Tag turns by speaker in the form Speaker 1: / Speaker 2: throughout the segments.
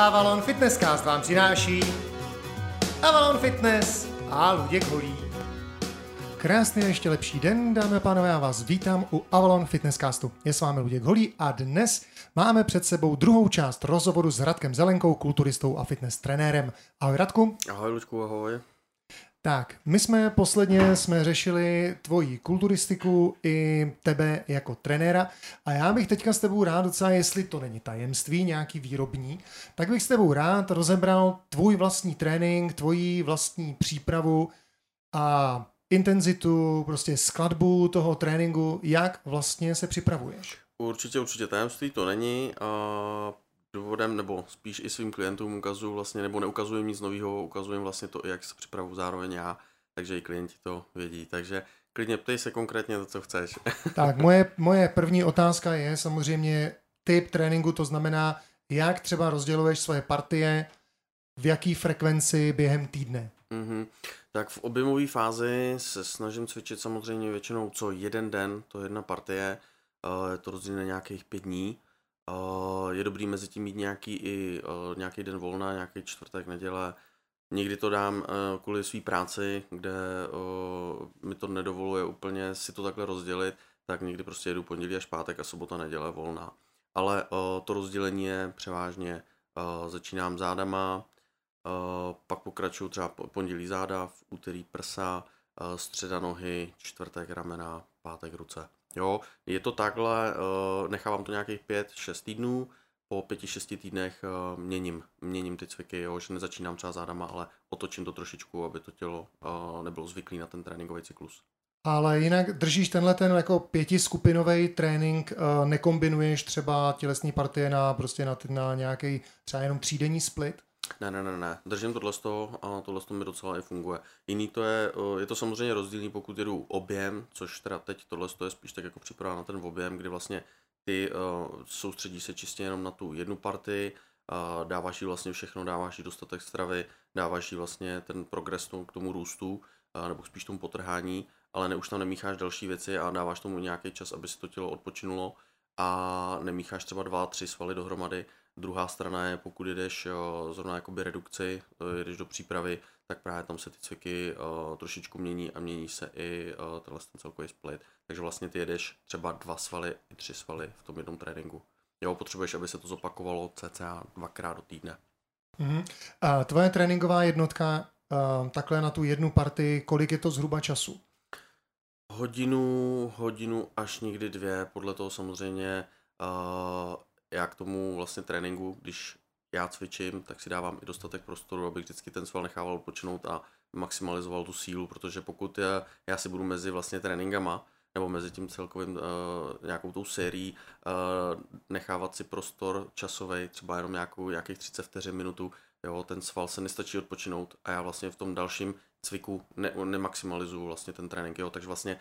Speaker 1: Avalon Fitnesscast vám přináší Avalon Fitness a Luděk Holý. Krásný a ještě lepší den, dámy a pánové, já vás vítám u Avalon Fitnesscastu. Je s vámi Luděk Holý a dnes máme před sebou druhou část rozhovoru s Radkem Zelenkou, kulturistou a fitness trenérem. Ahoj Radku.
Speaker 2: Ahoj Luďku, ahoj.
Speaker 1: Tak, my jsme posledně jsme řešili tvoji kulturistiku i tebe jako trenéra a já bych teďka s tebou rád docela, jestli to není tajemství, nějaký výrobní, tak bych s tebou rád rozebral tvůj vlastní trénink, tvoji vlastní přípravu a intenzitu, prostě skladbu toho tréninku, jak vlastně se připravuješ.
Speaker 2: Určitě, určitě tajemství to není. A důvodem, nebo spíš i svým klientům ukazuju vlastně, nebo neukazuju nic nového, ukazuju vlastně to, jak se připravu zároveň já, takže i klienti to vědí. Takže klidně ptej se konkrétně to, co chceš.
Speaker 1: Tak, moje, moje první otázka je samozřejmě typ tréninku, to znamená, jak třeba rozděluješ svoje partie, v jaký frekvenci během týdne.
Speaker 2: Mm-hmm. Tak v objemové fázi se snažím cvičit samozřejmě většinou co jeden den, to je jedna partie, je to rozdělené nějakých pět dní. Je dobrý mezi tím mít nějaký i nějaký den volna, nějaký čtvrtek, neděle. Někdy to dám kvůli své práci, kde mi to nedovoluje úplně si to takhle rozdělit, tak někdy prostě jedu pondělí až pátek a sobota, neděle volná. Ale to rozdělení je převážně začínám zádama, pak pokračuju třeba pondělí záda, v úterý prsa, středa nohy, čtvrtek ramena, pátek ruce. Jo, je to takhle, nechávám to nějakých 5-6 týdnů, po 5-6 týdnech měním, měním ty cviky, jo, že nezačínám třeba zádama, ale otočím to trošičku, aby to tělo nebylo zvyklý na ten tréninkový cyklus.
Speaker 1: Ale jinak držíš tenhle ten jako pětiskupinový trénink, nekombinuješ třeba tělesní partie na prostě na, na nějaký třeba jenom třídenní split?
Speaker 2: Ne, ne, ne, ne. Držím tohle z toho a tohle mi docela i funguje. Jiný to je, je to samozřejmě rozdílný, pokud jedu objem, což teda teď tohle je spíš tak jako připravá na ten objem, kdy vlastně ty uh, soustředí se čistě jenom na tu jednu partii, uh, dáváš jí vlastně všechno, dáváš jí dostatek stravy, dáváš jí vlastně ten progres k tomu růstu, uh, nebo spíš tomu potrhání, ale ne, už tam nemícháš další věci a dáváš tomu nějaký čas, aby si to tělo odpočinulo a nemícháš třeba dva, tři svaly dohromady, Druhá strana je, pokud jdeš zrovna jakoby redukci, e, jdeš do přípravy, tak právě tam se ty cviky uh, trošičku mění a mění se i uh, tenhle ten celkový split. Takže vlastně ty jedeš třeba dva svaly i tři svaly v tom jednom tréninku. Jo, potřebuješ, aby se to zopakovalo cca dvakrát do týdne.
Speaker 1: Mm-hmm. A tvoje tréninková jednotka takhle na tu jednu partii, kolik je to zhruba času?
Speaker 2: Hodinu, hodinu až někdy dvě, podle toho samozřejmě uh, já k tomu vlastně tréninku, když já cvičím, tak si dávám i dostatek prostoru, abych vždycky ten sval nechával počinout a maximalizoval tu sílu, protože pokud já, já si budu mezi vlastně tréninkama, nebo mezi tím celkovým uh, nějakou tou sérií uh, nechávat si prostor časový, třeba jenom nějakou, nějakých 30 vteřin, minutu, jo, ten sval se nestačí odpočinout a já vlastně v tom dalším cviku ne, nemaximalizuju vlastně ten trénink, jo, takže vlastně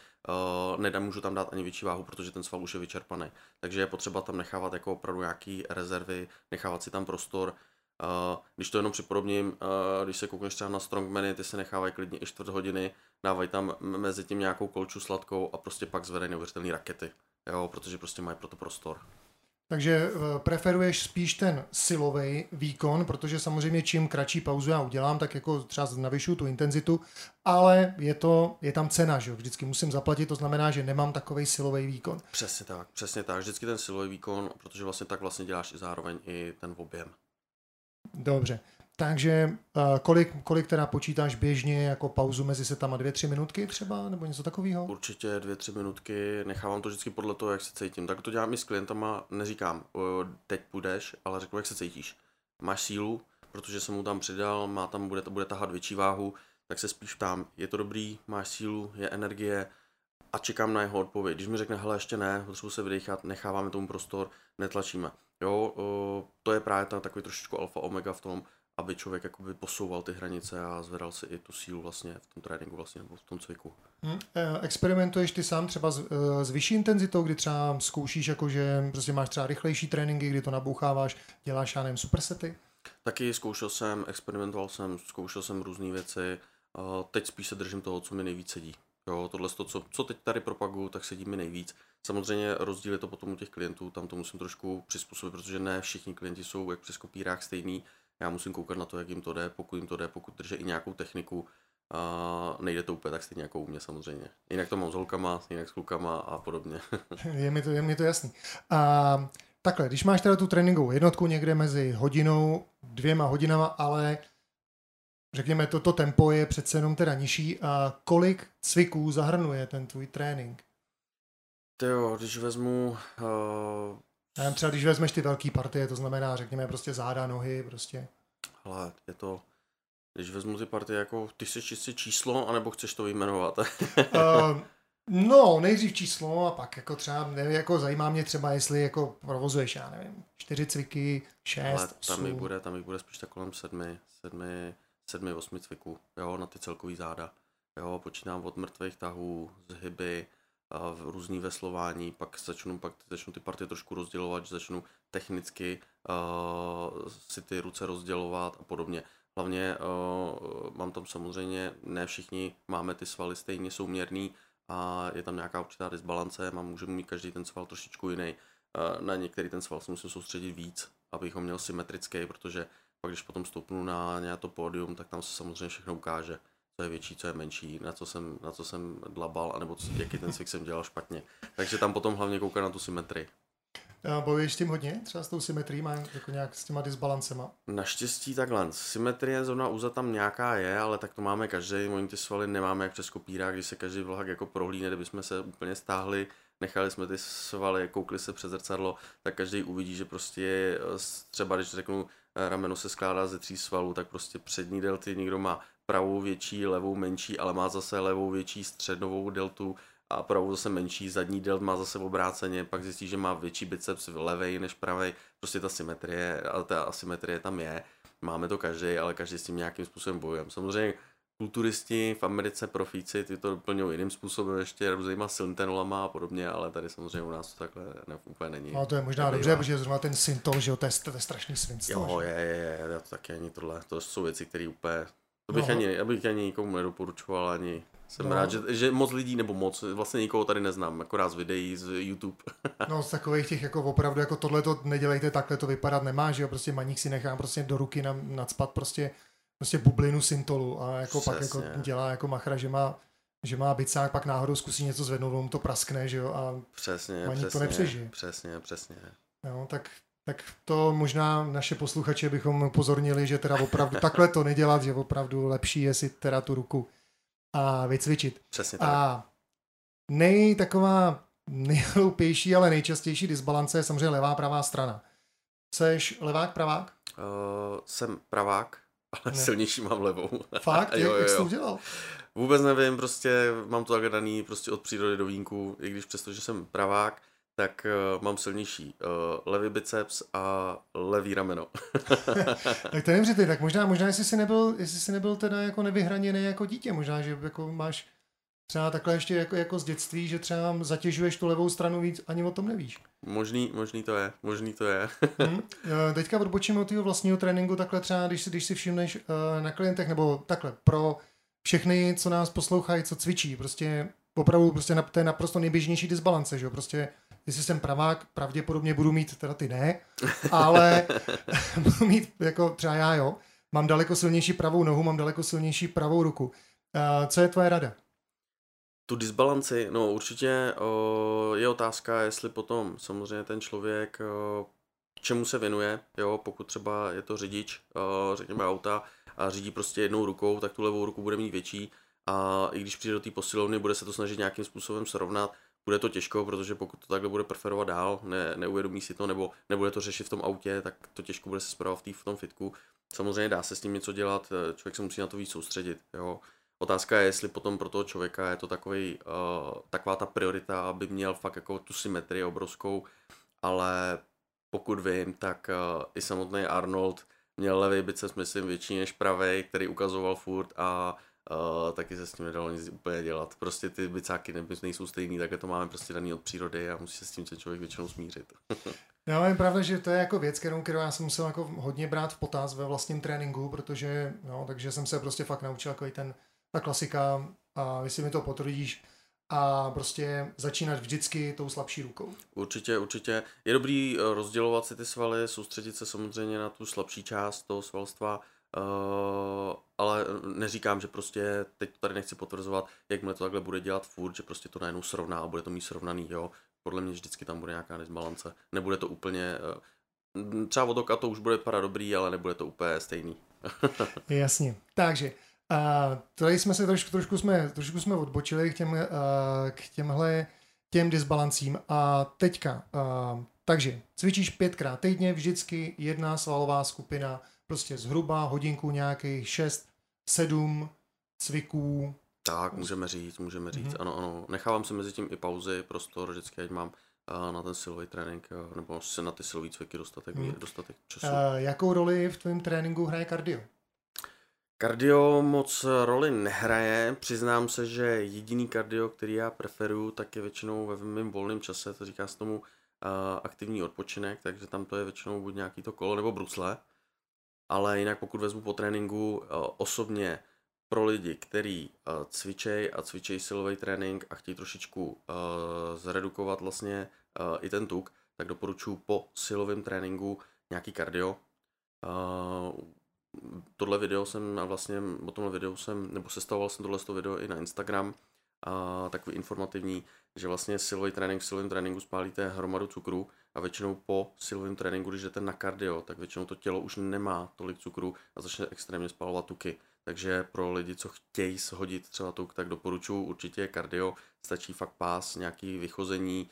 Speaker 2: uh, nedám, můžu tam dát ani větší váhu, protože ten sval už je vyčerpaný. Takže je potřeba tam nechávat jako opravdu nějaký rezervy, nechávat si tam prostor. Uh, když to jenom připodobním, uh, když se koukneš třeba na strongmany, ty se nechávají klidně i čtvrt hodiny, dávají tam mezi tím nějakou kolču sladkou a prostě pak zvedají neuvěřitelné rakety, jo, protože prostě mají pro to prostor.
Speaker 1: Takže eh, preferuješ spíš ten silový výkon, protože samozřejmě čím kratší pauzu já udělám, tak jako třeba navyšu tu intenzitu, ale je to, je tam cena, že jo, vždycky musím zaplatit, to znamená, že nemám takový silový výkon.
Speaker 2: Přesně tak, přesně tak, vždycky ten silový výkon, protože vlastně tak vlastně děláš i zároveň i ten objem.
Speaker 1: Dobře. Takže uh, kolik, kolik teda počítáš běžně jako pauzu mezi setama? Dvě, tři minutky třeba, nebo něco takového?
Speaker 2: Určitě dvě, tři minutky, nechávám to vždycky podle toho, jak se cítím. Tak to dělám i s klientama, neříkám, teď půjdeš, ale řeknu, jak se cítíš. Máš sílu, protože jsem mu tam přidal, má tam, bude, bude tahat větší váhu, tak se spíš ptám, je to dobrý, máš sílu, je energie a čekám na jeho odpověď. Když mi řekne, hele, ještě ne, potřebuji se vydechat, necháváme tomu prostor, netlačíme. Jo, to je právě ta, takový trošičku alfa omega v tom, aby člověk jakoby posouval ty hranice a zvedal si i tu sílu vlastně v tom tréninku vlastně nebo v tom cviku.
Speaker 1: Hmm. Experimentuješ ty sám třeba s, eh, s vyšší intenzitou, kdy třeba zkoušíš, jako že prostě máš třeba rychlejší tréninky, kdy to naboucháváš, děláš, já nevím, supersety?
Speaker 2: Taky zkoušel jsem, experimentoval jsem, zkoušel jsem různé věci, teď spíš se držím toho, co mi nejvíc sedí. Jo, tohle, to, co, co teď tady propaguju, tak sedí mi nejvíc. Samozřejmě rozdíl je to potom u těch klientů, tam to musím trošku přizpůsobit, protože ne všichni klienti jsou jak přes kopírák stejný. Já musím koukat na to, jak jim to jde, pokud jim to jde, pokud drží i nějakou techniku, a nejde to úplně tak stejně jako u mě samozřejmě. Jinak to mám s holkama, jinak s klukama a podobně.
Speaker 1: je, mi to, je mi to jasný. A takhle, když máš teda tu tréninkovou jednotku někde mezi hodinou, dvěma hodinama, ale řekněme, toto tempo je přece jenom teda nižší a kolik cviků zahrnuje ten tvůj trénink?
Speaker 2: Jo, když vezmu... Uh...
Speaker 1: Já třeba když vezmeš ty velké partie, to znamená, řekněme, prostě záda, nohy, prostě.
Speaker 2: Ale je to když vezmu ty partie, jako ty chceš čistě číslo, anebo chceš to vyjmenovat? uh,
Speaker 1: no, nejdřív číslo a pak jako třeba, nevím, jako zajímá mě třeba, jestli jako provozuješ, já nevím, čtyři cviky, šest, Ale
Speaker 2: tam jich bude, tam jich bude spíš tak kolem sedmi, sedmi, sedmi, osmi cviků, jo, na ty celkový záda. Jo, počínám od mrtvých tahů, zhyby, v různý veslování, pak začnu, pak začnu ty partie trošku rozdělovat, že začnu technicky uh, si ty ruce rozdělovat a podobně. Hlavně uh, mám tam samozřejmě, ne všichni máme ty svaly stejně souměrný a je tam nějaká určitá disbalance, mám, můžeme mít každý ten sval trošičku jiný. Uh, na některý ten sval se musím soustředit víc, abych ho měl symetrický, protože pak když potom stoupnu na nějaké to pódium, tak tam se samozřejmě všechno ukáže co je větší, co je menší, na co jsem, na co jsem dlabal, anebo co, jaký ten cvik jsem dělal špatně. Takže tam potom hlavně koukat na tu symetrii.
Speaker 1: Bojuješ s tím hodně? Třeba s tou symetrií, má jako nějak s těma disbalancema?
Speaker 2: Naštěstí takhle. Symetrie zrovna úza tam nějaká je, ale tak to máme každý. Oni ty svaly nemáme jak přes kopírák, když se každý vlhak jako prohlídne, kdyby jsme se úplně stáhli, nechali jsme ty svaly, koukli se přes zrcadlo, tak každý uvidí, že prostě třeba když řeknu, eh, rameno se skládá ze tří svalů, tak prostě přední delty někdo má pravou větší, levou menší, ale má zase levou větší střednovou deltu a pravou zase menší, zadní delt má zase obráceně, pak zjistí, že má větší biceps levej než pravej, prostě ta symetrie, ale ta asymetrie tam je, máme to každý, ale každý s tím nějakým způsobem bojujeme. Samozřejmě kulturisti v Americe, profíci, ty to doplňují jiným způsobem, ještě různýma syntenolama a podobně, ale tady samozřejmě u nás to takhle ne, úplně není.
Speaker 1: No to je možná dobře, protože zrovna ten syntol, že jo, to je, to je strašný svinstvo.
Speaker 2: Jo, je, je, je, je, to taky ani tohle, to jsou věci, které úplně, to bych, no. ani, abych ani nikomu nedoporučoval, ani jsem no. rád, že, že moc lidí, nebo moc, vlastně nikoho tady neznám, akorát z videí z YouTube.
Speaker 1: no z takových těch jako opravdu, jako tohle to nedělejte, takhle to vypadat nemá, že jo, prostě maník si nechám prostě do ruky na, nadspat prostě, prostě bublinu syntolu a jako Přesně. pak jako dělá jako machra, že má že má bicák, pak náhodou zkusí něco zvednout, on to praskne, že jo, a
Speaker 2: přesně, přesně, to nepřežije. Přesně, přesně.
Speaker 1: No, tak, tak to možná naše posluchače bychom upozornili, že teda opravdu takhle to nedělat, že opravdu lepší je si teda tu ruku a vycvičit.
Speaker 2: Přesně tak.
Speaker 1: A nej taková nejhloupější, ale nejčastější disbalance je samozřejmě levá pravá strana. Jseš levák, pravák?
Speaker 2: Uh, jsem pravák, ale ne. silnější mám levou.
Speaker 1: Fakt? jo, jo, jo. Jak jsi to udělal?
Speaker 2: Vůbec nevím, prostě mám to tak daný prostě od přírody do vínku, i když přesto, že jsem pravák, tak uh, mám silnější uh, levý biceps a levý rameno.
Speaker 1: tak to nevím, tak možná, možná jestli jsi nebyl, jestli jsi nebyl teda jako nevyhraněný jako dítě, možná, že jako máš třeba takhle ještě jako, jako z dětství, že třeba zatěžuješ tu levou stranu víc, ani o tom nevíš.
Speaker 2: Možný, možný to je, možný to je.
Speaker 1: hmm. Teďka odbočíme od tvého vlastního tréninku, takhle třeba, když si, když si všimneš uh, na klientech, nebo takhle, pro všechny, co nás poslouchají, co cvičí, prostě opravdu prostě na, to je naprosto nejběžnější disbalance, že jo, prostě jestli jsem pravák, pravděpodobně budu mít, teda ty ne, ale budu mít jako třeba já, jo. Mám daleko silnější pravou nohu, mám daleko silnější pravou ruku. Uh, co je tvoje rada?
Speaker 2: Tu disbalanci, no určitě o, je otázka, jestli potom samozřejmě ten člověk o, čemu se věnuje, jo, pokud třeba je to řidič, o, řekněme auta a řídí prostě jednou rukou, tak tu levou ruku bude mít větší a i když přijde do té posilovny, bude se to snažit nějakým způsobem srovnat, bude to těžko, protože pokud to takhle bude preferovat dál, ne, neuvědomí si to, nebo nebude to řešit v tom autě, tak to těžko bude se zpravovat v, v tom fitku. Samozřejmě dá se s tím něco dělat, eh, člověk se musí na to víc soustředit. Jo. Otázka je, jestli potom pro toho člověka je to takový, uh, taková ta priorita, aby měl fakt jako tu symetrii obrovskou, ale pokud vím, tak uh, i samotný Arnold měl levý biceps, myslím, větší než pravý, který ukazoval furt a Uh, taky se s tím nedalo nic úplně dělat. Prostě ty bicáky nejsou stejný, také to máme prostě daný od přírody a musí se s tím se člověk většinou smířit.
Speaker 1: no, je pravda, že to je jako věc, kterou, kterou já jsem musel jako hodně brát v potaz ve vlastním tréninku, protože, no, takže jsem se prostě fakt naučil jako i ten, ta klasika a jestli mi to potvrdíš, a prostě začínat vždycky tou slabší rukou.
Speaker 2: Určitě, určitě. Je dobrý eh, rozdělovat si ty svaly, soustředit se samozřejmě na tu slabší část toho svalstva, Uh, ale neříkám, že prostě teď tady nechci potvrzovat, jakmile to takhle bude dělat furt, že prostě to najednou srovná a bude to mít srovnaný, jo. Podle mě vždycky tam bude nějaká nesbalance. Nebude to úplně, uh, třeba od oka to už bude vypadat dobrý, ale nebude to úplně stejný.
Speaker 1: Jasně. Takže a tady jsme se trošku, trošku, jsme, trošku jsme odbočili k, těm, uh, k těmhle těm disbalancím a teďka, uh, takže cvičíš pětkrát týdně, vždycky jedna svalová skupina, prostě zhruba hodinku nějakých 6, 7 cviků.
Speaker 2: Tak, můžeme říct, můžeme říct, mm-hmm. ano, ano. Nechávám se mezi tím i pauzy, prostor, vždycky, ať mám uh, na ten silový trénink, uh, nebo se na ty silový cviky dostatek, mm. dostatek času. Uh,
Speaker 1: jakou roli v tvém tréninku hraje kardio?
Speaker 2: Kardio moc roli nehraje, přiznám se, že jediný kardio, který já preferuju, tak je většinou ve mém volném čase, to říká se tomu uh, aktivní odpočinek, takže tam to je většinou buď nějaký to kolo nebo brusle, ale jinak pokud vezmu po tréninku uh, osobně pro lidi, kteří uh, cvičej a cvičej silový trénink a chtějí trošičku uh, zredukovat vlastně i ten tuk, tak doporučuji po silovém tréninku nějaký kardio. Tohle video jsem vlastně o tomhle videu jsem, nebo sestavoval jsem tohle video i na Instagram, a takový informativní, že vlastně silový trénink, v silovém tréninku spálíte hromadu cukru a většinou po silovém tréninku, když jdete na kardio, tak většinou to tělo už nemá tolik cukru a začne extrémně spalovat tuky. Takže pro lidi, co chtějí shodit třeba tuk, tak doporučuji určitě kardio, stačí fakt pás, nějaký vychození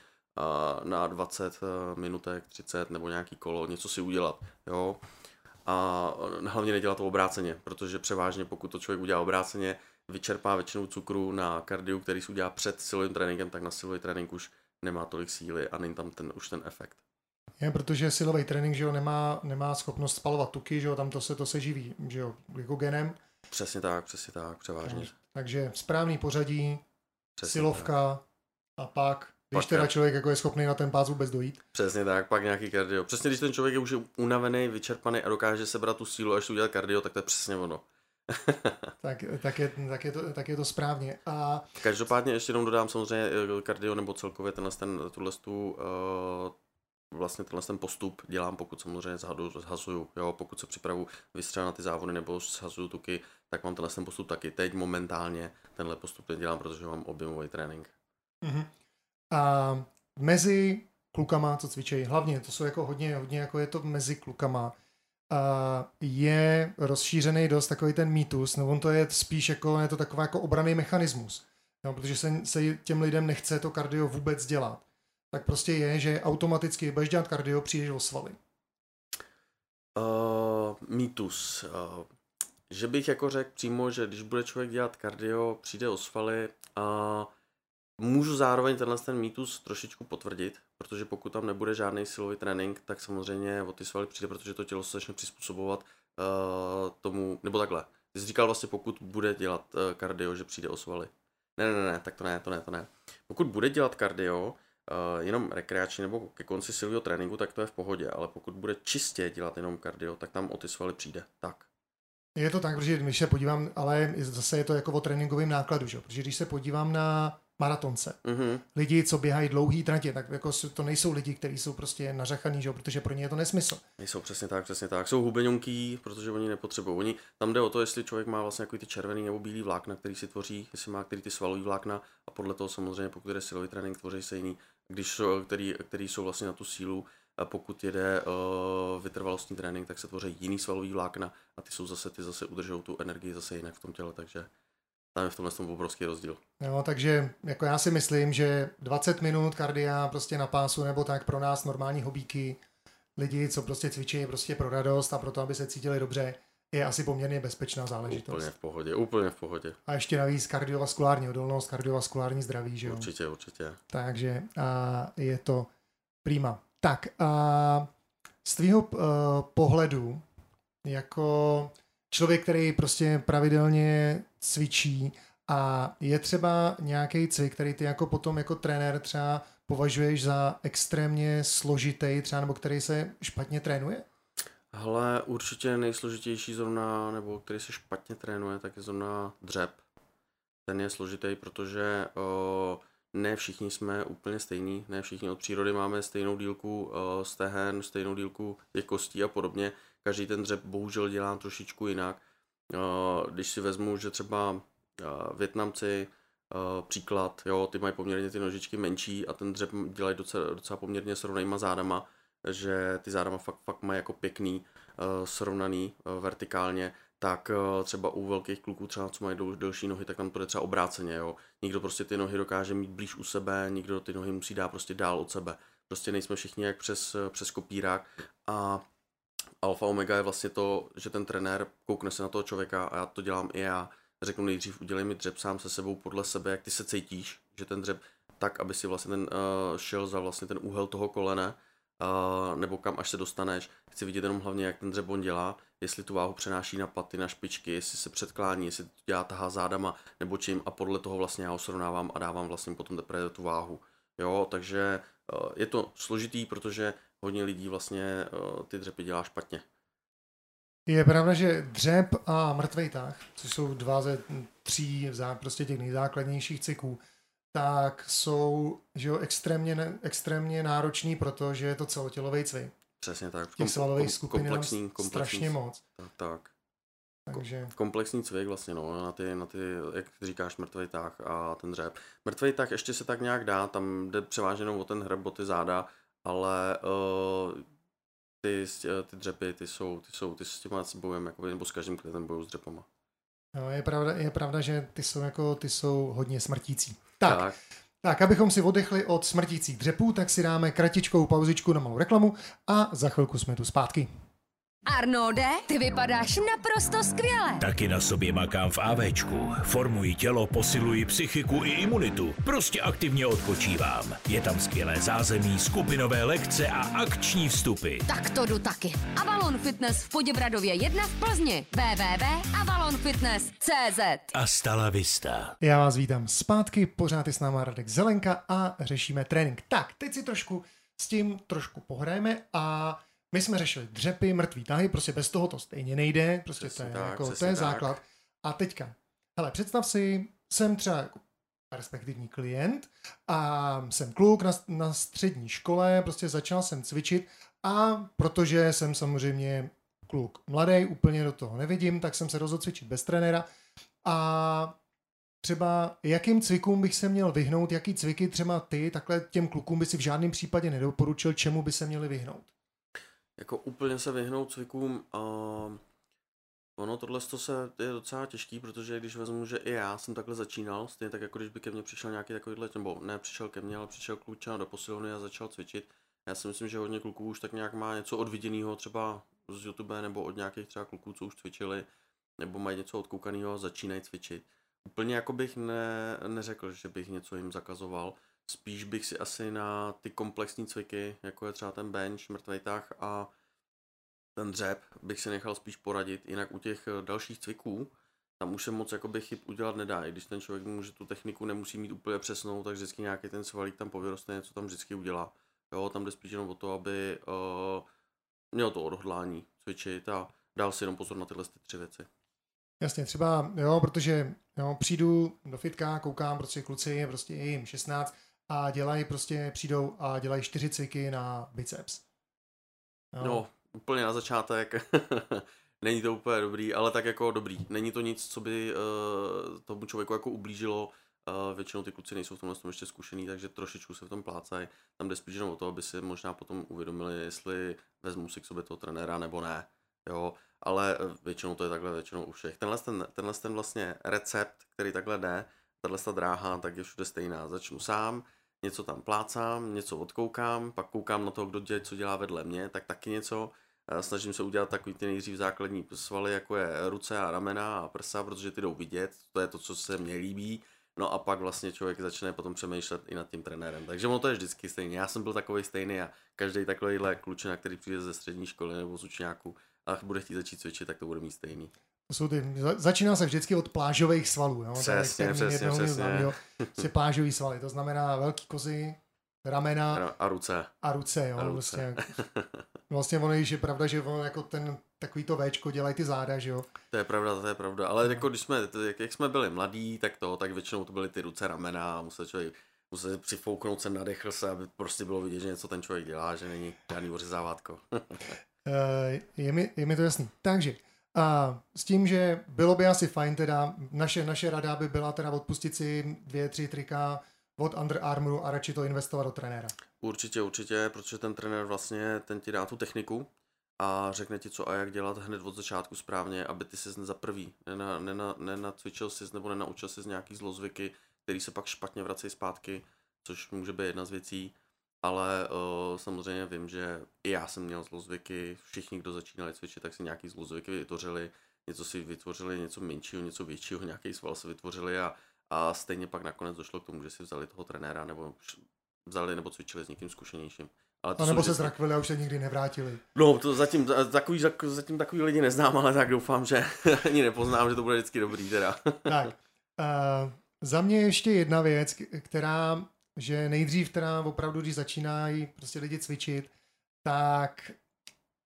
Speaker 2: na 20 e, minutek, 30 nebo nějaký kolo, něco si udělat, jo a hlavně nedělat to obráceně, protože převážně pokud to člověk udělá obráceně, vyčerpá většinu cukru na kardiu, který si udělá před silovým tréninkem, tak na silový trénink už nemá tolik síly a není tam ten, už ten efekt.
Speaker 1: Je, protože silový trénink, že jo, nemá, nemá schopnost spalovat tuky, že jo, tam to se, to se živí, že jo, glykogenem.
Speaker 2: Přesně tak, přesně tak, převážně.
Speaker 1: Takže, takže správný pořadí, přesně silovka tak. a pak když pak teda člověk jako je schopný na ten pás vůbec dojít.
Speaker 2: Přesně tak, pak nějaký kardio. Přesně když ten člověk je už unavený, vyčerpaný a dokáže sebrat tu sílu, až udělat kardio, tak to je přesně ono.
Speaker 1: tak, tak, je, tak, je to, tak je to správně. A...
Speaker 2: Každopádně ještě jenom dodám samozřejmě eh, kardio nebo celkově tenhle ten, tuhle tu, uh, vlastně tenhle ten postup dělám, pokud samozřejmě zhadu, zhazuju, jo, pokud se připravu vystřelit na ty závody nebo zhazuju tuky, tak mám tenhle ten postup taky. Teď momentálně tenhle postup nedělám, protože mám objemový trénink.
Speaker 1: Mm-hmm. A mezi klukama, co cvičejí, hlavně to jsou jako hodně, hodně jako je to mezi klukama, a je rozšířený dost takový ten mýtus, no on to je spíš jako, je to takový jako obraný mechanismus, no, protože se, se těm lidem nechce to kardio vůbec dělat. Tak prostě je, že automaticky budeš dělat kardio, přijdeš o svaly.
Speaker 2: Uh, mýtus. Uh, že bych jako řekl přímo, že když bude člověk dělat kardio, přijde o svaly, uh, Můžu zároveň tenhle ten mýtus trošičku potvrdit, protože pokud tam nebude žádný silový trénink, tak samozřejmě o ty svaly přijde, protože to tělo se začne přizpůsobovat uh, tomu, nebo takhle. Ty jsi říkal vlastně, pokud bude dělat uh, kardio, že přijde o svaly. Ne, ne, ne, tak to ne, to ne, to ne. Pokud bude dělat kardio, uh, jenom rekreační nebo ke konci silového tréninku, tak to je v pohodě, ale pokud bude čistě dělat jenom kardio, tak tam o ty svaly přijde. Tak.
Speaker 1: Je to tak, protože když se podívám, ale zase je to jako o tréninkovém nákladu, že? protože když se podívám na maratonce. Mm-hmm. Lidi, co běhají dlouhý tratě, tak jako to nejsou lidi, kteří jsou prostě nařachaný, že? protože pro ně je to nesmysl.
Speaker 2: Nejsou přesně tak, přesně tak. Jsou hubeňunký, protože oni nepotřebují. Oni, tam jde o to, jestli člověk má vlastně jako ty červený nebo bílý vlákna, který si tvoří, jestli má který ty svalový vlákna a podle toho samozřejmě, pokud je silový trénink, tvoří se jiný, když jsou, který, který jsou vlastně na tu sílu, a pokud jede uh, vytrvalostní trénink, tak se tvoří jiný svalový vlákna a ty jsou zase, ty zase udržují tu energii zase jinak v tom těle, takže tam je v tomhle tom obrovský rozdíl.
Speaker 1: Jo, takže jako já si myslím, že 20 minut kardia prostě na pásu nebo tak pro nás normální hobíky, lidi, co prostě cvičí prostě pro radost a pro to, aby se cítili dobře, je asi poměrně bezpečná záležitost.
Speaker 2: Úplně v pohodě, úplně v pohodě.
Speaker 1: A ještě navíc kardiovaskulární odolnost, kardiovaskulární zdraví, že jo?
Speaker 2: Určitě, určitě.
Speaker 1: Takže a je to prima. Tak a z tvýho uh, pohledu, jako člověk, který prostě pravidelně cvičí a je třeba nějaký cvik, který ty jako potom jako trenér třeba považuješ za extrémně složitý třeba, nebo který se špatně trénuje?
Speaker 2: Ale určitě nejsložitější zrovna, nebo který se špatně trénuje, tak je zrovna dřep. ten je složitý, protože uh, ne všichni jsme úplně stejní, ne všichni od přírody máme stejnou dílku uh, stehen, stejnou dílku těch kostí a podobně. Každý ten dřep bohužel dělá trošičku jinak. Uh, když si vezmu, že třeba uh, Větnamci, uh, příklad, jo, ty mají poměrně ty nožičky menší a ten dřep dělají docela, docela poměrně srovnejma zádama, že ty zádama fakt, fakt mají jako pěkný, srovnaný vertikálně, tak třeba u velkých kluků třeba, co mají delší nohy, tak tam to jde třeba obráceně, jo. Někdo prostě ty nohy dokáže mít blíž u sebe, někdo ty nohy musí dát prostě dál od sebe. Prostě nejsme všichni jak přes, přes kopírák a alfa omega je vlastně to, že ten trenér koukne se na toho člověka a já to dělám i já. Řeknu nejdřív, udělej mi dřep sám se sebou podle sebe, jak ty se cítíš, že ten dřep tak, aby si vlastně ten uh, šel za vlastně ten úhel toho kolene, uh, nebo kam až se dostaneš. Chci vidět jenom hlavně, jak ten dřeb on dělá, jestli tu váhu přenáší na paty, na špičky, jestli se předklání, jestli to dělá tahá zádama nebo čím a podle toho vlastně já ho srovnávám a dávám vlastně potom teprve tu váhu. Jo, takže uh, je to složitý, protože hodně lidí vlastně uh, ty dřepy dělá špatně.
Speaker 1: Je pravda, že dřep a mrtvej tah, což jsou dva ze tří prostě těch nejzákladnějších cyků, tak jsou že jo, extrémně, extrémně náročný, protože je to celotělový cvik.
Speaker 2: Přesně tak.
Speaker 1: Těch svalových skupin komplexní, komplexní, strašně moc.
Speaker 2: Tak, tak.
Speaker 1: Takže...
Speaker 2: Komplexní cvik vlastně, no, na ty, na ty, jak říkáš, mrtvý tah a ten dřep. Mrtvý tah ještě se tak nějak dá, tam jde převážně o ten hrb, o ty záda, ale uh, ty, ty dřepy, ty jsou, ty jsou, ty s těma bojem, jako, nebo s každým klientem bojují s dřepama.
Speaker 1: No, je pravda, je pravda, že ty jsou, jako, ty jsou hodně smrtící. Tak, tak. tak, abychom si oddechli od smrtících dřepů, tak si dáme kratičkou pauzičku na malou reklamu a za chvilku jsme tu zpátky.
Speaker 3: Arnolde, ty vypadáš naprosto skvěle.
Speaker 4: Taky na sobě makám v AVčku. Formuji tělo, posiluji psychiku i imunitu. Prostě aktivně odpočívám. Je tam skvělé zázemí, skupinové lekce a akční vstupy.
Speaker 3: Tak to jdu taky. Avalon Fitness v Poděbradově 1 v Plzni. www.avalonfitness.cz
Speaker 4: A stala vista.
Speaker 1: Já vás vítám zpátky, pořád je s náma Radek Zelenka a řešíme trénink. Tak, teď si trošku s tím trošku pohrajeme a my jsme řešili dřepy, mrtvý tahy, prostě bez toho to stejně nejde, prostě přesně to je, tak, jako, to je tak. základ. A teďka, hele, představ si, jsem třeba jako perspektivní klient a jsem kluk na, na střední škole, prostě začal jsem cvičit a protože jsem samozřejmě kluk mladý, úplně do toho nevidím, tak jsem se rozhodl cvičit bez trenéra a třeba jakým cvikům bych se měl vyhnout, jaký cviky třeba ty takhle těm klukům by si v žádném případě nedoporučil, čemu by se měli vyhnout?
Speaker 2: Jako úplně se vyhnout cvikům a ono tohle to se je docela těžký, protože když vezmu, že i já jsem takhle začínal, stejně tak jako když by ke mně přišel nějaký takovýhle, nebo ne přišel ke mně, ale přišel kluča do posilovny a začal cvičit. Já si myslím, že hodně kluků už tak nějak má něco odviděného třeba z YouTube nebo od nějakých třeba kluků, co už cvičili, nebo mají něco odkoukaného a začínají cvičit. Úplně jako bych ne, neřekl, že bych něco jim zakazoval, Spíš bych si asi na ty komplexní cviky, jako je třeba ten bench, mrtvej tah a ten dřep, bych si nechal spíš poradit. Jinak u těch eh, dalších cviků, tam už se moc jakoby chyb udělat nedá. I když ten člověk může tu techniku nemusí mít úplně přesnou, tak vždycky nějaký ten svalík tam povyroste, něco tam vždycky udělá. Jo, tam jde spíš jenom o to, aby uh, měl to odhodlání cvičit a dal si jenom pozor na tyhle ty tři věci.
Speaker 1: Jasně, třeba, jo, protože jo, přijdu do fitka, koukám, prostě kluci, prostě jim 16, a dělají prostě, přijdou a dělají čtyři cviky na biceps.
Speaker 2: No, no úplně na začátek. Není to úplně dobrý, ale tak jako dobrý. Není to nic, co by uh, tomu člověku jako ublížilo. Uh, většinou ty kluci nejsou v tomhle tom ještě zkušený, takže trošičku se v tom plácají. Tam jde spíš jenom o to, aby si možná potom uvědomili, jestli vezmu si k sobě toho trenéra nebo ne. Jo, ale eh, většinou to je takhle většinou u všech. Tenhle ten, tenhle ten vlastně recept, který takhle jde, tahle ta dráha, tak je všude stejná. Začnu sám, něco tam plácám, něco odkoukám, pak koukám na to, kdo dělá, co dělá vedle mě, tak taky něco. Snažím se udělat takový ty nejdřív základní svaly, jako je ruce a ramena a prsa, protože ty jdou vidět, to je to, co se mně líbí. No a pak vlastně člověk začne potom přemýšlet i nad tím trenérem. Takže ono to je vždycky stejné. Já jsem byl takový stejný a každý takovýhle klučina, který přijde ze střední školy nebo z učňáku a bude chtít začít cvičit, tak to bude mít stejný.
Speaker 1: To jsou ty, začíná se vždycky od plážových svalů. Jo?
Speaker 2: Přesně, tak, přesně, přesně. Známýho,
Speaker 1: prostě plážový svaly, to znamená velký kozy, ramena
Speaker 2: a ruce.
Speaker 1: A ruce, jo. A ruce. Vlastně, vlastně ono je pravda, že ono jako ten takový to Včko dělají ty záda, že jo.
Speaker 2: To je pravda, to je pravda, ale jako když jsme, jak, jak jsme byli mladí, tak to, tak většinou to byly ty ruce, ramena a musel člověk musel přifouknout se, nadechl se, aby prostě bylo vidět, že něco ten člověk dělá, že není žádný ořezávátko.
Speaker 1: Eh, je, mi, je mi to jasný. Takže a s tím, že bylo by asi fajn teda, naše, naše rada by byla teda odpustit si dvě, tři trika od Under Armouru a radši to investovat do trenéra.
Speaker 2: Určitě, určitě, protože ten trenér vlastně, ten ti dá tu techniku a řekne ti, co a jak dělat hned od začátku správně, aby ty si za prvý nena, nena, nenacvičil si nebo nenaučil si z nějaký zlozvyky, který se pak špatně vracejí zpátky, což může být jedna z věcí ale uh, samozřejmě vím, že i já jsem měl zlozvyky, všichni, kdo začínali cvičit, tak si nějaký zlozvyky vytvořili, něco si vytvořili, něco menšího, něco většího, nějaký sval si vytvořili a, a stejně pak nakonec došlo k tomu, že si vzali toho trenéra nebo vzali nebo cvičili s někým zkušenějším.
Speaker 1: Ale to a nebo se zrakvili a už se nikdy nevrátili.
Speaker 2: No, to zatím, takový, zatím takový lidi neznám, ale tak doufám, že ani nepoznám, že to bude vždycky dobrý teda.
Speaker 1: tak, uh, za mě ještě jedna věc, která že nejdřív teda opravdu, když začínají prostě lidi cvičit, tak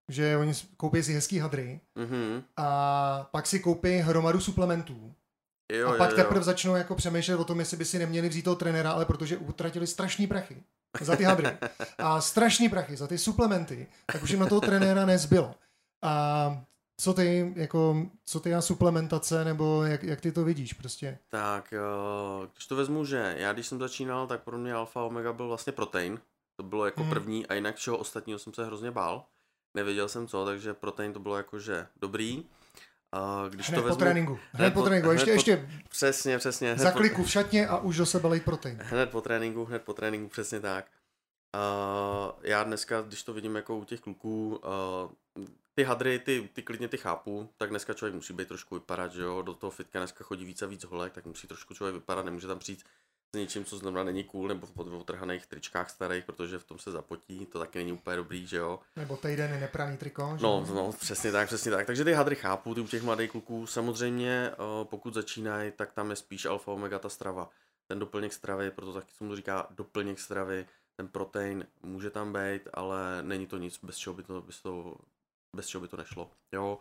Speaker 1: že oni koupí si hezký hadry mm-hmm. a pak si koupí hromadu suplementů. Jo, a pak jo, teprve jo. začnou jako přemýšlet o tom, jestli by si neměli vzít toho trenéra, ale protože utratili strašný prachy za ty hadry a strašný prachy za ty suplementy, tak už jim na toho trenéra nezbylo. A co ty, jako, co ty a suplementace, nebo jak, jak ty to vidíš prostě?
Speaker 2: Tak, když to vezmu, že já když jsem začínal, tak pro mě alfa omega byl vlastně protein. To bylo jako hmm. první a jinak všeho ostatního jsem se hrozně bál. Nevěděl jsem co, takže protein to bylo jakože dobrý.
Speaker 1: A když hned to vezmu, po tréninku. Hned, hned po tréninku. Ještě, po, ještě.
Speaker 2: Přesně, přesně.
Speaker 1: Za kliku v šatně a už do sebe lej protein.
Speaker 2: Hned po tréninku, hned po tréninku, přesně tak. Uh, já dneska, když to vidím jako u těch kluků, uh, ty hadry, ty, ty klidně ty chápu, tak dneska člověk musí být trošku vypadat, že jo, do toho fitka dneska chodí více a víc holek, tak musí trošku člověk vypadat, nemůže tam přijít s něčím, co znamená není cool, nebo v otrhaných tričkách starých, protože v tom se zapotí, to taky není úplně dobrý, že jo.
Speaker 1: Nebo týden nepraný triko,
Speaker 2: že? No, no, přesně tak, přesně tak. Takže ty hadry chápu, ty u těch mladých kluků. Samozřejmě, pokud začínají, tak tam je spíš alfa omega ta strava. Ten doplněk stravy, proto taky se mu říká doplněk stravy, ten protein může tam být, ale není to nic, bez čeho by to, bez, to, bez čeho by to nešlo. Jo.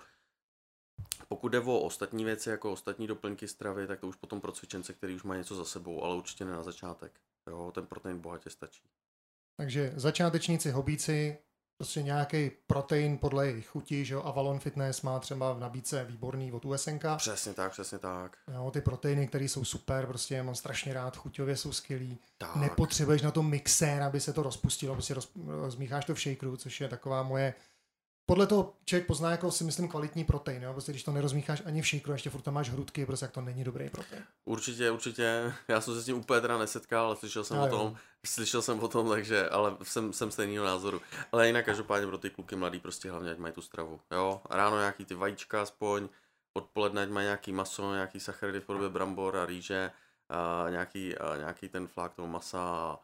Speaker 2: Pokud jde o ostatní věci, jako ostatní doplňky stravy, tak to už potom pro cvičence, který už má něco za sebou, ale určitě ne na začátek. Jo, ten protein bohatě stačí.
Speaker 1: Takže začátečníci, hobíci, prostě nějaký protein podle jejich chuti, že jo, Avalon Fitness má třeba v nabídce výborný od USNK.
Speaker 2: Přesně tak, přesně tak.
Speaker 1: Jo, ty proteiny, které jsou super, prostě mám strašně rád, chuťově jsou skvělý. Tak. Nepotřebuješ na to mixér, aby se to rozpustilo, prostě roz, rozmícháš to v shakeru, což je taková moje podle toho člověk pozná jako si myslím kvalitní protein, jo? Prostě když to nerozmícháš ani v shakeru, ještě furt tam máš hrudky, prostě jak to není dobrý protein.
Speaker 2: Určitě, určitě. Já jsem se s tím úplně teda nesetkal, ale slyšel jsem no, o tom, jo. slyšel jsem o tom, takže, ale jsem, jsem stejného názoru. Ale jinak každopádně pro ty kluky mladý prostě hlavně, ať mají tu stravu. Jo, ráno nějaký ty vajíčka aspoň, odpoledne ať mají nějaký maso, nějaký sacharidy v podobě brambor a rýže, a nějaký, a nějaký ten flák toho masa a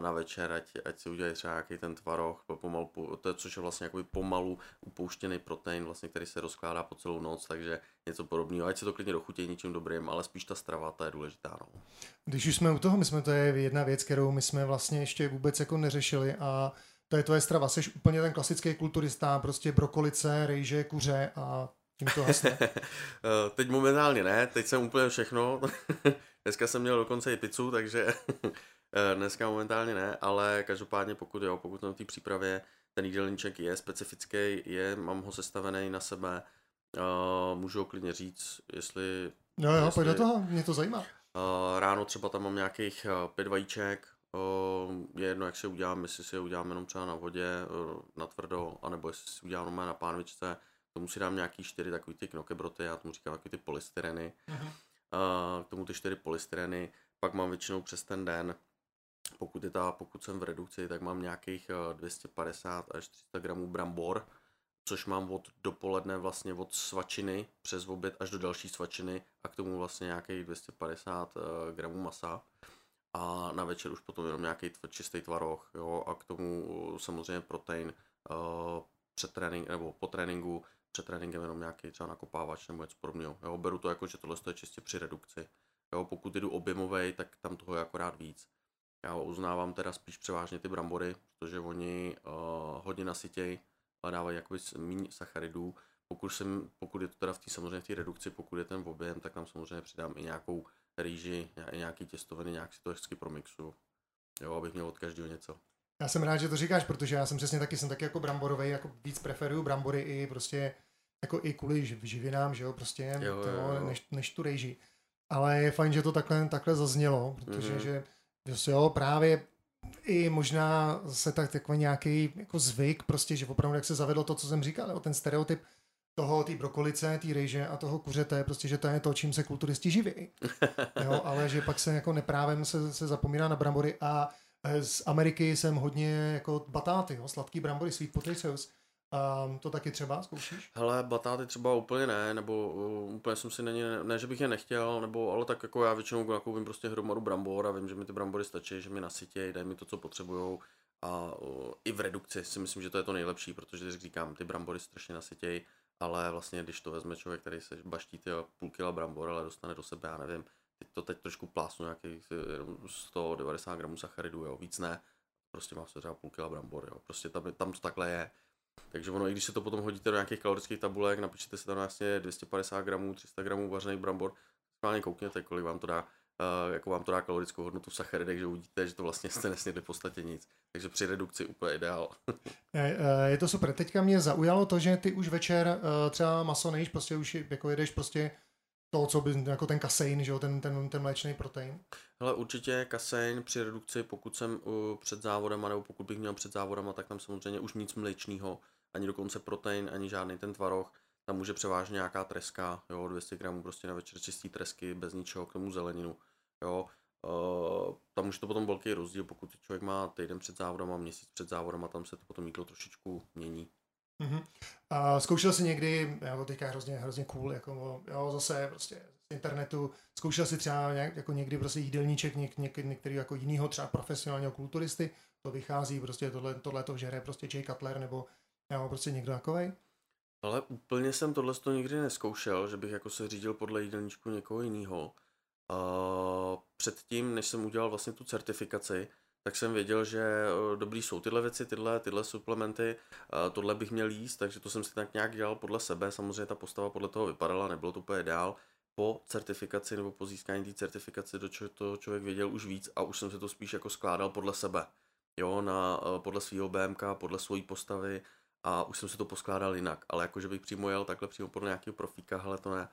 Speaker 2: na večer, ať, ať si udělají třeba nějaký ten tvaroh, pomalu, to je, což je vlastně jako pomalu upouštěný protein, vlastně, který se rozkládá po celou noc, takže něco podobného. Ať se to klidně dochutí něčím dobrým, ale spíš ta strava, ta je důležitá. No.
Speaker 1: Když už jsme u toho, my jsme, to je jedna věc, kterou my jsme vlastně ještě vůbec jako neřešili a to je tvoje strava. Jsi úplně ten klasický kulturista, prostě brokolice, rejže, kuře a tím to hasne.
Speaker 2: teď momentálně ne, teď jsem úplně všechno. Dneska jsem měl dokonce i pizzu, takže Eh, dneska momentálně ne, ale každopádně pokud jo, pokud na té přípravě ten jídelníček je specifický, je, mám ho sestavený na sebe, uh, můžu ho klidně říct, jestli...
Speaker 1: Jo, jo, pojď do toho, mě to zajímá.
Speaker 2: Uh, ráno třeba tam mám nějakých uh, pět vajíček, uh, je jedno, jak si udělám, jestli si je udělám jenom třeba na vodě, uh, na tvrdo, anebo jestli si udělám jenom na pánvičce, tomu si dám nějaký čtyři takový ty knokebroty, já tomu říkám takový ty polystyreny, uh-huh. uh, k tomu ty čtyři polystyreny, pak mám většinou přes ten den pokud, je ta, pokud jsem v redukci, tak mám nějakých 250 eh, až 300 gramů brambor, což mám od dopoledne vlastně od svačiny přes oběd až do další svačiny a k tomu vlastně nějakých 250 eh, gramů masa a na večer už potom jenom nějaký čistý tvaroh, jo, a k tomu eh, samozřejmě protein před trénink, nebo po tréninku, před tréninkem jenom nějaký třeba nakopávač nebo něco podobného. Jo, beru to jako, že tohle je čistě při redukci. Jo, pokud jdu objemovej, tak tam toho je akorát víc. Já uznávám teda spíš převážně ty brambory, protože oni uh, hodně nasytějí ale dávají jakoby méně sacharidů. Pokud, jsem, pokud je to teda v té samozřejmě v té redukci, pokud je ten objem, tak tam samozřejmě přidám i nějakou rýži, nějaký těstoviny, nějak si to hezky promixu. Jo, abych měl od každého něco.
Speaker 1: Já jsem rád, že to říkáš, protože já jsem přesně taky, jsem taky jako bramborový, jako víc preferuju brambory i prostě jako i kvůli živinám, že jo, prostě jo, to, jo, jo. Než, než tu rejži. Ale je fajn, že to takhle, takhle zaznělo, protože mm-hmm. že jo, právě i možná se tak takový nějaký jako zvyk, prostě, že opravdu jak se zavedlo to, co jsem říkal, jo, ten stereotyp toho, té brokolice, té rejže a toho kuřete, prostě, že to je to, čím se kulturisti živí. Jo, ale že pak se jako neprávem se, se zapomíná na brambory a e, z Ameriky jsem hodně jako batáty, jo, sladký brambory, sweet potatoes. Um, to taky třeba zkoušíš?
Speaker 2: Hele, batáty třeba úplně ne, nebo uh, úplně jsem si není, ne, že bych je nechtěl, nebo ale tak jako já většinou nakoupím prostě hromadu brambor a vím, že mi ty brambory stačí, že mi nasytějí, dají mi to, co potřebujou. A uh, i v redukci si myslím, že to je to nejlepší, protože když říkám, ty brambory strašně nasytějí, ale vlastně když to vezme člověk, který se baští ty půl kila brambor, ale dostane do sebe, já nevím, teď to teď trošku plásnu nějakých 190 gramů sacharidů, jo, víc ne, prostě mám se třeba půl kila brambor, jo, prostě tam, tam to takhle je takže ono, i když se to potom hodíte do nějakých kalorických tabulek, napíšete si tam vlastně 250 gramů, 300 gramů vařených brambor, schválně koukněte, kolik vám to dá, uh, jako vám to dá kalorickou hodnotu v sacharidech, že uvidíte, že to vlastně jste nesnědli v podstatě nic. Takže při redukci úplně ideál.
Speaker 1: je, eh, je to super. Teďka mě zaujalo to, že ty už večer uh, třeba maso nejíš, prostě už jako jedeš prostě to, co by, jako ten kasein, že jo, ten, ten, ten mléčný protein?
Speaker 2: Hele, určitě kasein při redukci, pokud jsem uh, před závodem, nebo pokud bych měl před závodem, tak tam samozřejmě už nic mléčného, ani dokonce protein, ani žádný ten tvaroh. Tam může převážně nějaká treska, jo, 200 gramů prostě na večer čistý tresky, bez ničeho, k tomu zeleninu, jo. Uh, tam už to potom velký rozdíl, pokud člověk má týden před závodem a měsíc před závodem a tam se to potom jídlo trošičku mění.
Speaker 1: Mm-hmm. A zkoušel jsi někdy, já to teďka hrozně, hrozně cool, jako jo, zase prostě z internetu, zkoušel si třeba nějak, jako někdy prostě jídelníček něk, něk, některý jako jinýho třeba profesionálního kulturisty, to vychází, prostě tohle, tohle to žere prostě Jay Cutler nebo, nebo prostě někdo takovej?
Speaker 2: Ale úplně jsem tohle to nikdy neskoušel, že bych jako se řídil podle jídelníčku někoho jiného. Předtím, než jsem udělal vlastně tu certifikaci, tak jsem věděl, že dobrý jsou tyhle věci, tyhle, tyhle suplementy, tohle bych měl jíst, takže to jsem si tak nějak dělal podle sebe. Samozřejmě ta postava podle toho vypadala, nebylo to úplně dál. Po certifikaci nebo po získání té certifikace do čeho to člověk věděl už víc a už jsem si to spíš jako skládal podle sebe. Jo, na, eh, podle svého BMK, podle své postavy a už jsem si to poskládal jinak. Ale jako, že bych přímo jel takhle přímo podle nějakého profíka, ale to ne.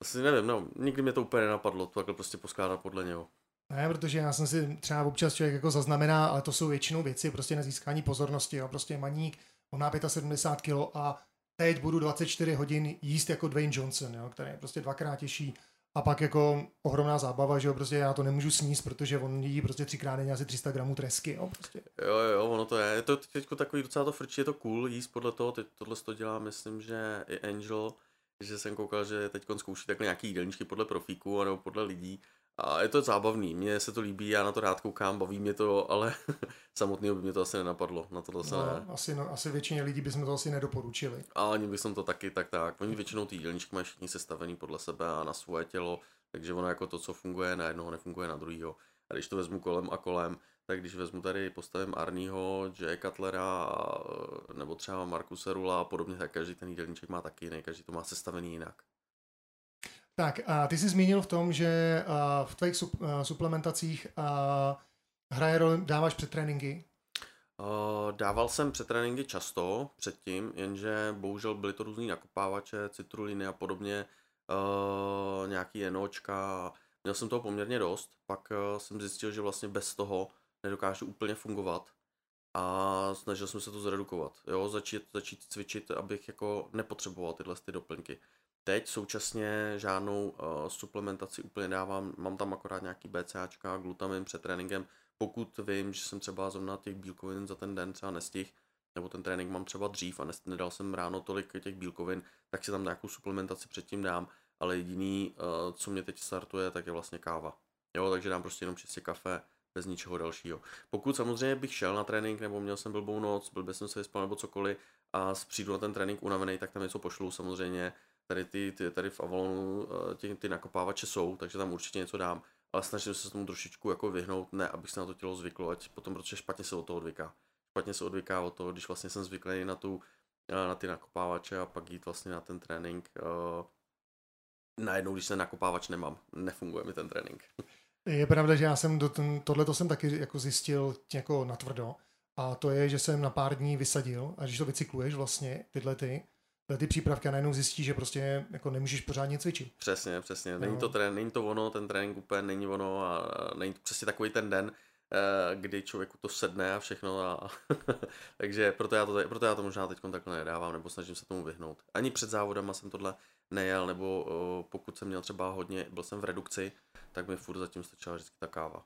Speaker 2: Asi nevím, no, nikdy mě to úplně nenapadlo, to takhle prostě poskládat podle něho.
Speaker 1: Ne, protože já jsem si třeba občas člověk jako zaznamená, ale to jsou většinou věci prostě na získání pozornosti, jo. prostě maník, on má 75 kg a teď budu 24 hodin jíst jako Dwayne Johnson, jo, který je prostě dvakrát těžší a pak jako ohromná zábava, že jo, prostě já to nemůžu sníst, protože on jí prostě třikrát denně asi 300 gramů tresky, jo, prostě.
Speaker 2: Jo, jo, ono to je, je to teď takový docela to frčí, je to cool jíst podle toho, teď tohle to dělá, myslím, že i Angel, že jsem koukal, že teď zkouší takhle nějaký jídelníčky podle profíků nebo podle lidí a je to zábavný, mně se to líbí, já na to rád koukám, baví mě to, ale samotného by mě to asi nenapadlo, na to zase no, ne.
Speaker 1: Asi, no, asi většině lidí bychom to asi nedoporučili.
Speaker 2: A ani bych to taky tak tak. Oni většinou ty jídelníčky mají všichni sestavený podle sebe a na svoje tělo, takže ono jako to, co funguje na jednoho, nefunguje na druhého. A když to vezmu kolem a kolem, tak když vezmu tady postavím Arního, Jay Cutlera nebo třeba Markuse Rula a podobně, tak každý ten jídelníček má taky jiný, každý to má sestavený jinak.
Speaker 1: Tak a ty jsi zmínil v tom, že v tvých suplementacích hraje roli, dáváš přetréninky?
Speaker 2: Dával jsem přetréninky často předtím, jenže bohužel byly to různý nakopávače, citruliny a podobně, nějaký jenočka, měl jsem toho poměrně dost, pak jsem zjistil, že vlastně bez toho nedokážu úplně fungovat a snažil jsem se to zredukovat, jo, začít, začít cvičit, abych jako nepotřeboval tyhle ty doplňky. Teď současně žádnou uh, suplementaci úplně dávám, mám tam akorát nějaký BCAčka, glutamin před tréninkem, pokud vím, že jsem třeba zrovna těch bílkovin za ten den třeba nestih, nebo ten trénink mám třeba dřív a nedal jsem ráno tolik těch bílkovin, tak si tam nějakou suplementaci předtím dám, ale jediný, uh, co mě teď startuje, tak je vlastně káva. Jo, takže dám prostě jenom čistě kafe, bez ničeho dalšího. Pokud samozřejmě bych šel na trénink, nebo měl jsem blbou noc, byl jsem se vyspal nebo cokoliv a přijdu na ten trénink unavený, tak tam něco pošlu samozřejmě, tady, ty, ty, tady v Avalonu eh, ty, ty nakopávače jsou, takže tam určitě něco dám, ale snažím se tomu trošičku jako vyhnout, ne abych se na to tělo zvyklo, ať potom, protože špatně se od toho odvyká. Špatně se odvyká od toho, když vlastně jsem zvyklý na tu na ty nakopávače a pak jít vlastně na ten trénink. Najednou, když se nakopávač nemám, nefunguje mi ten trénink.
Speaker 1: Je pravda, že já jsem do ten, tohle jsem taky jako zjistil jako natvrdo. A to je, že jsem na pár dní vysadil a když to vycykluješ vlastně, tyhle ty, ty přípravky a najednou zjistíš, že prostě jako nemůžeš pořádně cvičit.
Speaker 2: Přesně, přesně. Není to, trén, není to ono, ten trénink úplně není ono a není to přesně takový ten den, eh, kdy člověku to sedne a všechno. A takže proto já, to, proto já to možná teď takhle nedávám, nebo snažím se tomu vyhnout. Ani před závodama jsem tohle nejel, nebo pokud jsem měl třeba hodně, byl jsem v redukci, tak mi furt zatím stačila vždycky ta káva.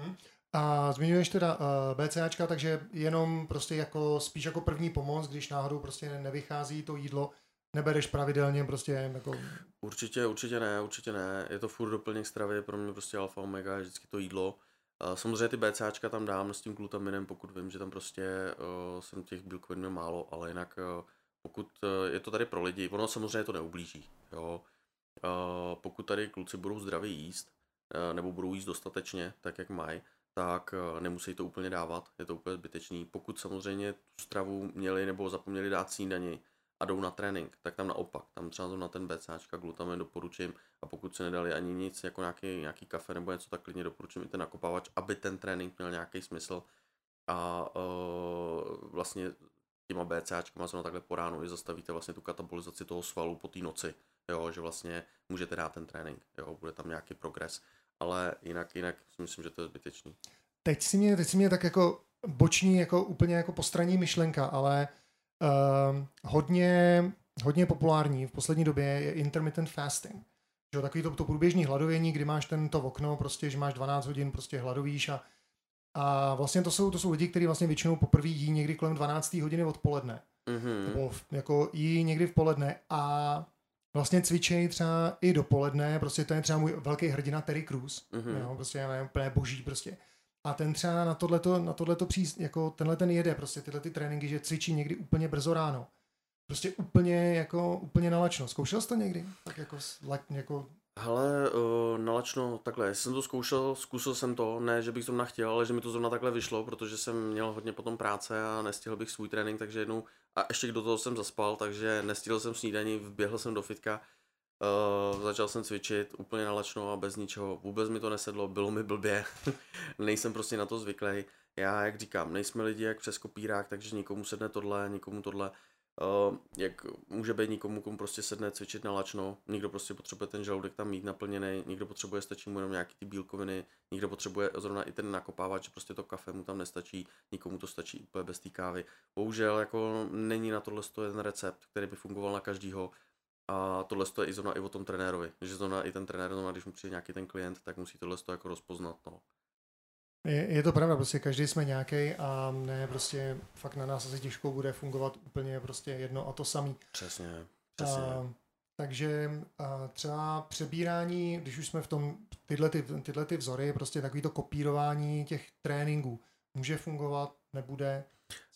Speaker 1: Hmm. A zmiňuješ teda uh, BCAčka, takže jenom prostě jako spíš jako první pomoc, když náhodou prostě nevychází to jídlo, nebereš pravidelně prostě jako...
Speaker 2: Určitě, určitě ne, určitě ne. Je to furt doplněk stravy, pro mě prostě alfa omega je vždycky to jídlo. Uh, samozřejmě ty BCAčka tam dám s tím glutaminem, pokud vím, že tam prostě uh, jsem těch bílkovin málo, ale jinak uh, pokud uh, je to tady pro lidi, ono samozřejmě to neublíží, jo. Uh, pokud tady kluci budou zdraví jíst, uh, nebo budou jíst dostatečně, tak jak mají, tak eh, nemusí to úplně dávat, je to úplně zbytečný. Pokud samozřejmě tu stravu měli nebo zapomněli dát snídani a jdou na trénink, tak tam naopak, tam třeba na ten BCAčka, glutamin doporučím. A pokud se nedali ani nic, jako nějaký, nějaký kafe nebo něco, tak klidně doporučím i ten nakopávač, aby ten trénink měl nějaký smysl. A uh, vlastně těma BCAčkama zrovna takhle po ránu i zastavíte vlastně tu katabolizaci toho svalu po té noci, jo, že vlastně můžete dát ten trénink, jo, bude tam nějaký progres ale jinak, jinak si myslím, že to je zbytečný.
Speaker 1: Teď si mě, teď si mě tak jako boční, jako úplně jako postraní myšlenka, ale uh, hodně, hodně populární v poslední době je intermittent fasting. Že, takový to, to průběžný hladovění, kdy máš tento okno, prostě, že máš 12 hodin, prostě hladovíš a, a vlastně to jsou, to jsou lidi, kteří vlastně většinou poprvé jí někdy kolem 12. hodiny odpoledne. Mm-hmm. Nebo v, jako jí někdy v poledne a vlastně cvičej třeba i dopoledne, prostě to je třeba můj velký hrdina Terry Crews, mm-hmm. jo, prostě je úplně boží prostě. A ten třeba na tohleto, na tohleto přís, jako tenhle ten jede prostě tyhle ty tréninky, že cvičí někdy úplně brzo ráno. Prostě úplně jako, úplně nalačno. Zkoušel jsi to někdy? Tak jako, jako
Speaker 2: Hele, uh, nalačno, takhle, já jsem to zkoušel, zkusil jsem to, ne, že bych to chtěl, ale že mi to zrovna takhle vyšlo, protože jsem měl hodně potom práce a nestihl bych svůj trénink, takže jednou, a ještě do toho jsem zaspal, takže nestihl jsem snídaní, vběhl jsem do fitka, uh, začal jsem cvičit úplně nalačno a bez ničeho, vůbec mi to nesedlo, bylo mi blbě, nejsem prostě na to zvyklý. Já, jak říkám, nejsme lidi jak přes kopírák, takže nikomu sedne tohle, nikomu tohle, Uh, jak může být někomu, komu prostě sedne cvičit na lačno, někdo prostě potřebuje ten žaludek tam mít naplněný, někdo potřebuje, stačí mu jenom nějaký ty bílkoviny, někdo potřebuje zrovna i ten nakopávač, že prostě to kafe mu tam nestačí, nikomu to stačí úplně bez té kávy. Bohužel jako není na tohle jeden recept, který by fungoval na každýho, a tohle je i zrovna i o tom trenérovi, že zrovna i ten trenér, zrovna, když mu přijde nějaký ten klient, tak musí tohle jako rozpoznat. No.
Speaker 1: Je, je to pravda, prostě každý jsme nějaký a ne prostě fakt na nás asi těžko bude fungovat úplně prostě jedno a to samý.
Speaker 2: Přesně, přesně. A,
Speaker 1: takže a třeba přebírání, když už jsme v tom, tyhle, ty, tyhle ty vzory, prostě takový to kopírování těch tréninků, může fungovat, nebude?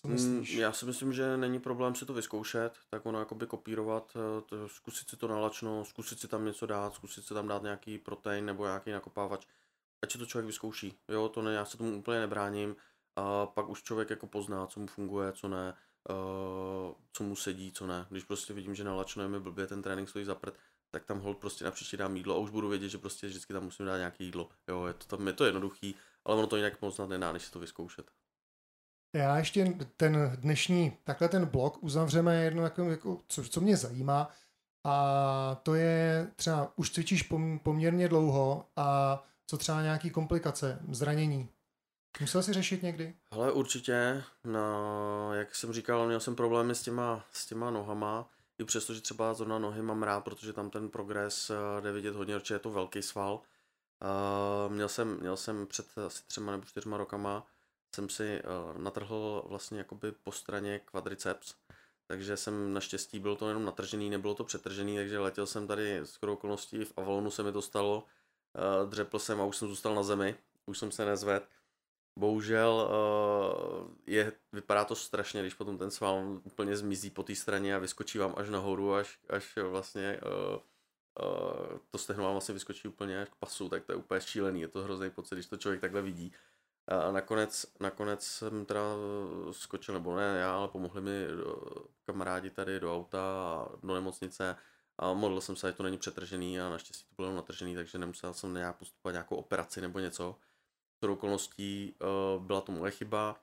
Speaker 1: Co mm, myslíš?
Speaker 2: Já si myslím, že není problém si to vyzkoušet, tak ono jakoby kopírovat, eh, to, zkusit si to nalačno, zkusit si tam něco dát, zkusit si tam dát nějaký protein nebo nějaký nakopávač ať si to člověk vyzkouší. Jo, to ne, já se tomu úplně nebráním. A pak už člověk jako pozná, co mu funguje, co ne, uh, co mu sedí, co ne. Když prostě vidím, že nalačno mi blbě, ten trénink stojí za prd, tak tam hold prostě na příště dám jídlo a už budu vědět, že prostě vždycky tam musím dát nějaké jídlo. Jo, je to, tam, je to jednoduchý, ale ono to jinak moc snad nedá, než si to vyzkoušet.
Speaker 1: Já ještě ten dnešní, takhle ten blog uzavřeme jedno, jako, jako, co, co mě zajímá, a to je třeba, už cvičíš pom, poměrně dlouho a co třeba nějaký komplikace, zranění? Musel jsi řešit někdy?
Speaker 2: Ale určitě, no, jak jsem říkal, měl jsem problémy s těma, s těma nohama, i přesto, že třeba zrovna nohy mám rád, protože tam ten progres eh, jde vidět hodně, protože je to velký sval. Uh, měl, jsem, měl jsem před asi třema nebo čtyřma rokama, jsem si uh, natrhl vlastně jakoby po straně quadriceps, takže jsem naštěstí, bylo to jenom natržený, nebylo to přetržený, takže letěl jsem tady s okolností, v Avalonu se mi to stalo, dřepl jsem a už jsem zůstal na zemi, už jsem se nezvedl. Bohužel uh, je, vypadá to strašně, když potom ten sval úplně zmizí po té straně a vyskočí vám až nahoru, až, až vlastně uh, to stehno vám vlastně vyskočí úplně až k pasu, tak to je úplně šílený, je to hrozný pocit, když to člověk takhle vidí. A nakonec, nakonec jsem teda skočil, nebo ne já, ale pomohli mi kamarádi tady do auta a do nemocnice a modlil jsem se, že to není přetržený a naštěstí to bylo natržený, takže nemusel jsem nějak postupovat nějakou operaci nebo něco. S okolností uh, byla to moje chyba,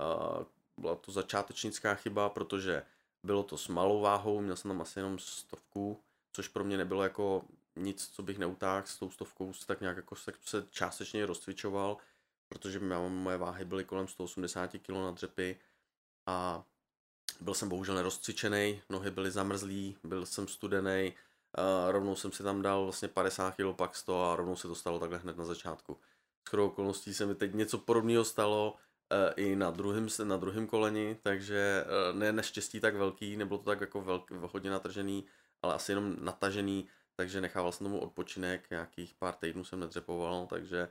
Speaker 2: uh, byla to začátečnická chyba, protože bylo to s malou váhou, měl jsem tam asi jenom stovku, což pro mě nebylo jako nic, co bych neutáhl s tou stovkou, tak nějak jako se částečně rozcvičoval, protože moje váhy byly kolem 180 kg na dřepy a byl jsem bohužel nerozcvičený, nohy byly zamrzlý, byl jsem studený, rovnou jsem si tam dal vlastně 50 kg pak 100 a rovnou se to stalo takhle hned na začátku. S okolností se mi teď něco podobného stalo e, i na druhém, na druhém koleni, takže e, ne neštěstí tak velký, nebylo to tak jako velký, hodně natržený, ale asi jenom natažený, takže nechával jsem tomu odpočinek, nějakých pár týdnů jsem nedřepoval, takže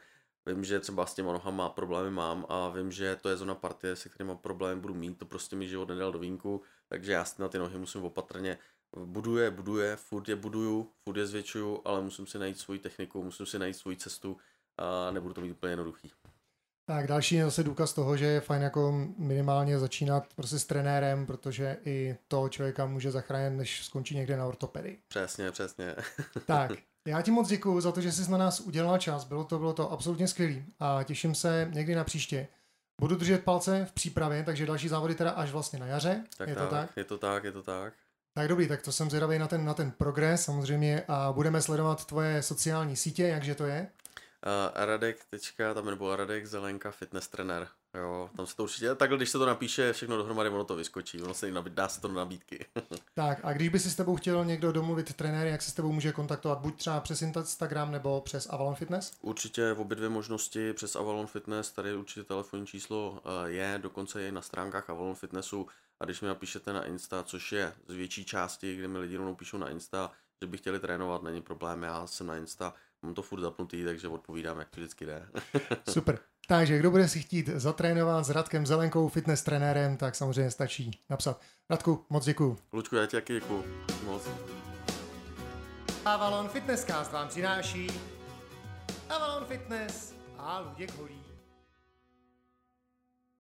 Speaker 2: Vím, že třeba s těma nohama problémy mám a vím, že to je zóna partie, se kterými problém budu mít, to prostě mi život nedal do vínku, takže já si na ty nohy musím opatrně buduje, buduje, furt je buduju, furt je zvětšuju, ale musím si najít svoji techniku, musím si najít svoji cestu a nebudu to mít úplně jednoduchý.
Speaker 1: Tak další je zase důkaz toho, že je fajn jako minimálně začínat prostě s trenérem, protože i to člověka může zachránit, než skončí někde na ortopedii.
Speaker 2: Přesně, přesně.
Speaker 1: tak, já ti moc děkuji za to, že jsi na nás udělal čas. Bylo to, bylo to absolutně skvělý a těším se někdy na příště. Budu držet palce v přípravě, takže další závody teda až vlastně na jaře.
Speaker 2: Tak
Speaker 1: je
Speaker 2: tak,
Speaker 1: to tak?
Speaker 2: Je to tak, je to tak.
Speaker 1: Tak dobrý, tak to jsem zvědavý na ten, na ten progres samozřejmě a budeme sledovat tvoje sociální sítě, jakže to je?
Speaker 2: Uh, Radek, tečka, tam nebo Radek Zelenka, fitness trenér. Jo, tam se to určitě, takhle když se to napíše všechno dohromady, ono to vyskočí, ono se dá se to do nabídky.
Speaker 1: tak a když by si s tebou chtěl někdo domluvit trenér, jak se s tebou může kontaktovat, buď třeba přes Instagram nebo přes Avalon Fitness?
Speaker 2: Určitě v obě dvě možnosti přes Avalon Fitness, tady určitě telefonní číslo eh, je, dokonce je na stránkách Avalon Fitnessu a když mi napíšete na Insta, což je z větší části, kde mi lidi rovnou píšou na Insta, že by chtěli trénovat, není problém, já jsem na Insta, mám to furt zapnutý, takže odpovídám, jak to vždycky jde.
Speaker 1: Super. Takže kdo bude si chtít zatrénovat s Radkem Zelenkou, fitness trenérem, tak samozřejmě stačí napsat. Radku, moc děkuju.
Speaker 2: Lučku, já ti taky děkuju. Moc.
Speaker 1: Avalon Fitnesscast vám přináší Avalon Fitness a Luděk Holí.